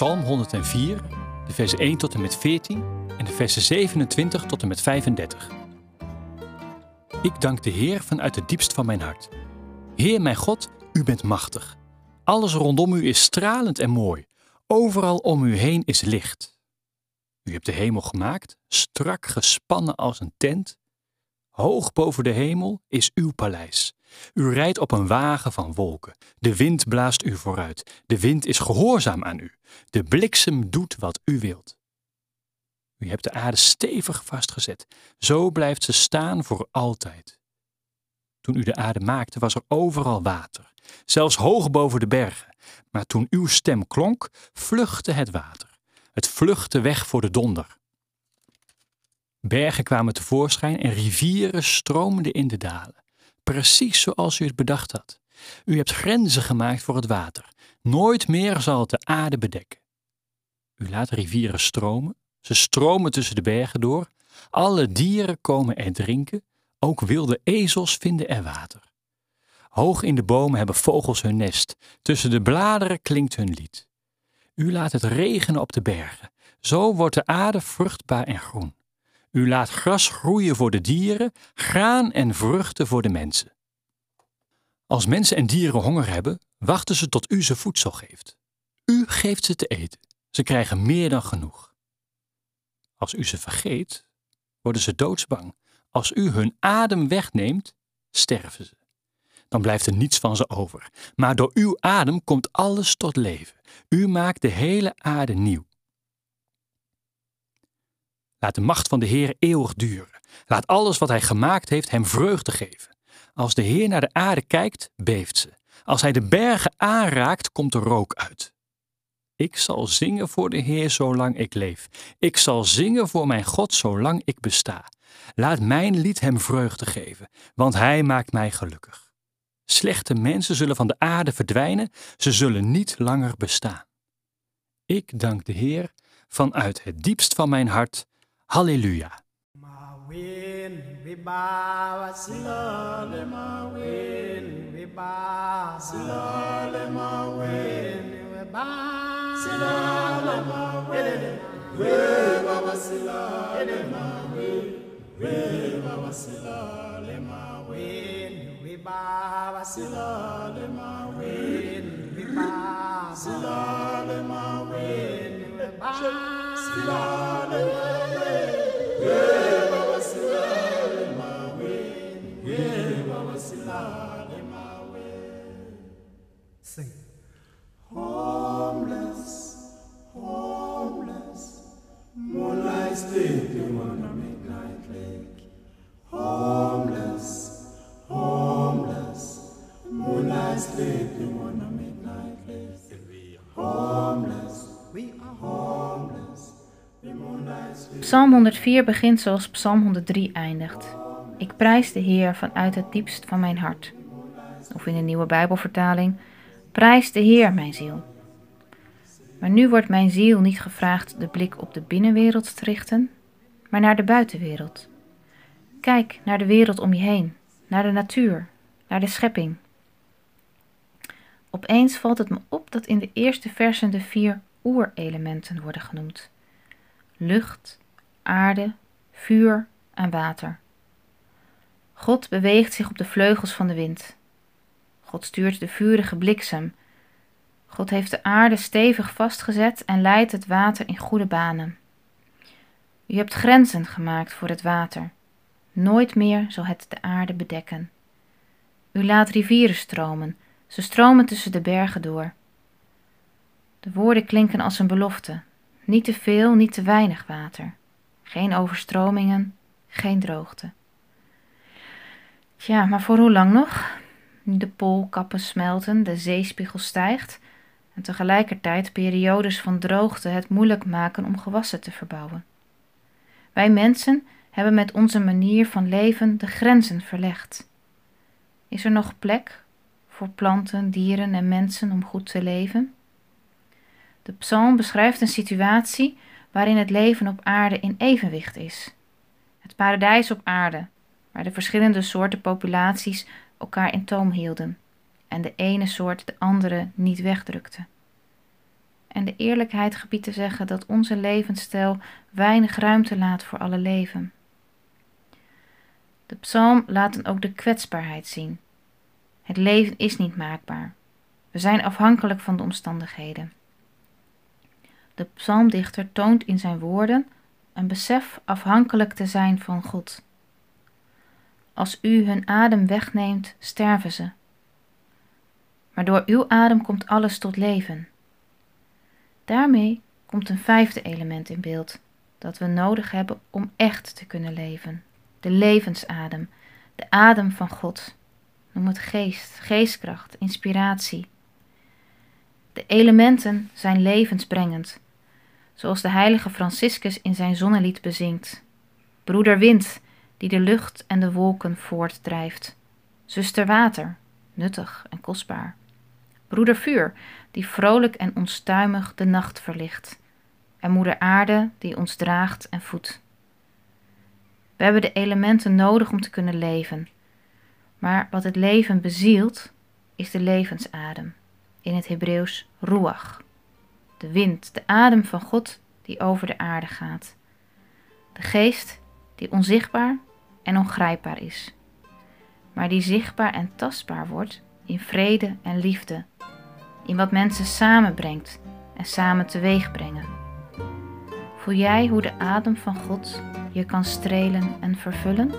Psalm 104, de versen 1 tot en met 14 en de versen 27 tot en met 35. Ik dank de Heer vanuit het diepst van mijn hart. Heer mijn God, u bent machtig. Alles rondom u is stralend en mooi. Overal om u heen is licht. U hebt de hemel gemaakt, strak gespannen als een tent. Hoog boven de hemel is uw paleis. U rijdt op een wagen van wolken. De wind blaast u vooruit. De wind is gehoorzaam aan u. De bliksem doet wat u wilt. U hebt de aarde stevig vastgezet. Zo blijft ze staan voor altijd. Toen u de aarde maakte, was er overal water, zelfs hoog boven de bergen. Maar toen uw stem klonk, vluchtte het water. Het vluchtte weg voor de donder. Bergen kwamen tevoorschijn en rivieren stroomden in de dalen precies zoals u het bedacht had. U hebt grenzen gemaakt voor het water. Nooit meer zal het de aarde bedekken. U laat rivieren stromen. Ze stromen tussen de bergen door. Alle dieren komen er drinken. Ook wilde ezels vinden er water. Hoog in de bomen hebben vogels hun nest. Tussen de bladeren klinkt hun lied. U laat het regenen op de bergen. Zo wordt de aarde vruchtbaar en groen. U laat gras groeien voor de dieren, graan en vruchten voor de mensen. Als mensen en dieren honger hebben, wachten ze tot u ze voedsel geeft. U geeft ze te eten. Ze krijgen meer dan genoeg. Als u ze vergeet, worden ze doodsbang. Als u hun adem wegneemt, sterven ze. Dan blijft er niets van ze over. Maar door uw adem komt alles tot leven. U maakt de hele aarde nieuw. Laat de macht van de Heer eeuwig duren. Laat alles wat hij gemaakt heeft hem vreugde geven. Als de Heer naar de aarde kijkt, beeft ze. Als hij de bergen aanraakt, komt er rook uit. Ik zal zingen voor de Heer zolang ik leef. Ik zal zingen voor mijn God zolang ik besta. Laat mijn lied hem vreugde geven, want hij maakt mij gelukkig. Slechte mensen zullen van de aarde verdwijnen, ze zullen niet langer bestaan. Ik dank de Heer vanuit het diepst van mijn hart Halleluja. Silale silale Psalm 104 begint zoals Psalm 103 eindigt. Ik prijs de Heer vanuit het diepst van mijn hart. Of in de nieuwe Bijbelvertaling: Prijs de Heer, mijn ziel. Maar nu wordt mijn ziel niet gevraagd de blik op de binnenwereld te richten, maar naar de buitenwereld. Kijk naar de wereld om je heen, naar de natuur, naar de schepping. Opeens valt het me op dat in de eerste versen de vier oerelementen worden genoemd: lucht, aarde, vuur en water. God beweegt zich op de vleugels van de wind. God stuurt de vurige bliksem. God heeft de aarde stevig vastgezet en leidt het water in goede banen. U hebt grenzen gemaakt voor het water. Nooit meer zal het de aarde bedekken. U laat rivieren stromen, ze stromen tussen de bergen door. De woorden klinken als een belofte. Niet te veel, niet te weinig water. Geen overstromingen, geen droogte. Tja, maar voor hoe lang nog? De poolkappen smelten, de zeespiegel stijgt en tegelijkertijd periodes van droogte het moeilijk maken om gewassen te verbouwen. Wij mensen hebben met onze manier van leven de grenzen verlegd. Is er nog plek voor planten, dieren en mensen om goed te leven? De psalm beschrijft een situatie waarin het leven op aarde in evenwicht is. Het paradijs op aarde, waar de verschillende soorten populaties elkaar in toom hielden en de ene soort de andere niet wegdrukte. en de eerlijkheid gebiedt te zeggen dat onze levensstijl weinig ruimte laat voor alle leven. De psalm laat dan ook de kwetsbaarheid zien. Het leven is niet maakbaar. We zijn afhankelijk van de omstandigheden. De psalmdichter toont in zijn woorden een besef afhankelijk te zijn van God. Als u hun adem wegneemt, sterven ze. Maar door uw adem komt alles tot leven. Daarmee komt een vijfde element in beeld dat we nodig hebben om echt te kunnen leven: de levensadem, de adem van God. Noem het geest, geestkracht, inspiratie. De elementen zijn levensbrengend, zoals de heilige Franciscus in zijn zonnelied bezingt. Broeder wind, die de lucht en de wolken voortdrijft. Zuster water, nuttig en kostbaar. Broeder vuur, die vrolijk en onstuimig de nacht verlicht. En moeder aarde, die ons draagt en voedt. We hebben de elementen nodig om te kunnen leven. Maar wat het leven bezielt, is de levensadem. In het Hebreeuws ruach. De wind, de adem van God die over de aarde gaat. De geest die onzichtbaar en ongrijpbaar is, maar die zichtbaar en tastbaar wordt in vrede en liefde, in wat mensen samenbrengt en samen teweeg brengen. Voel jij hoe de adem van God je kan strelen en vervullen?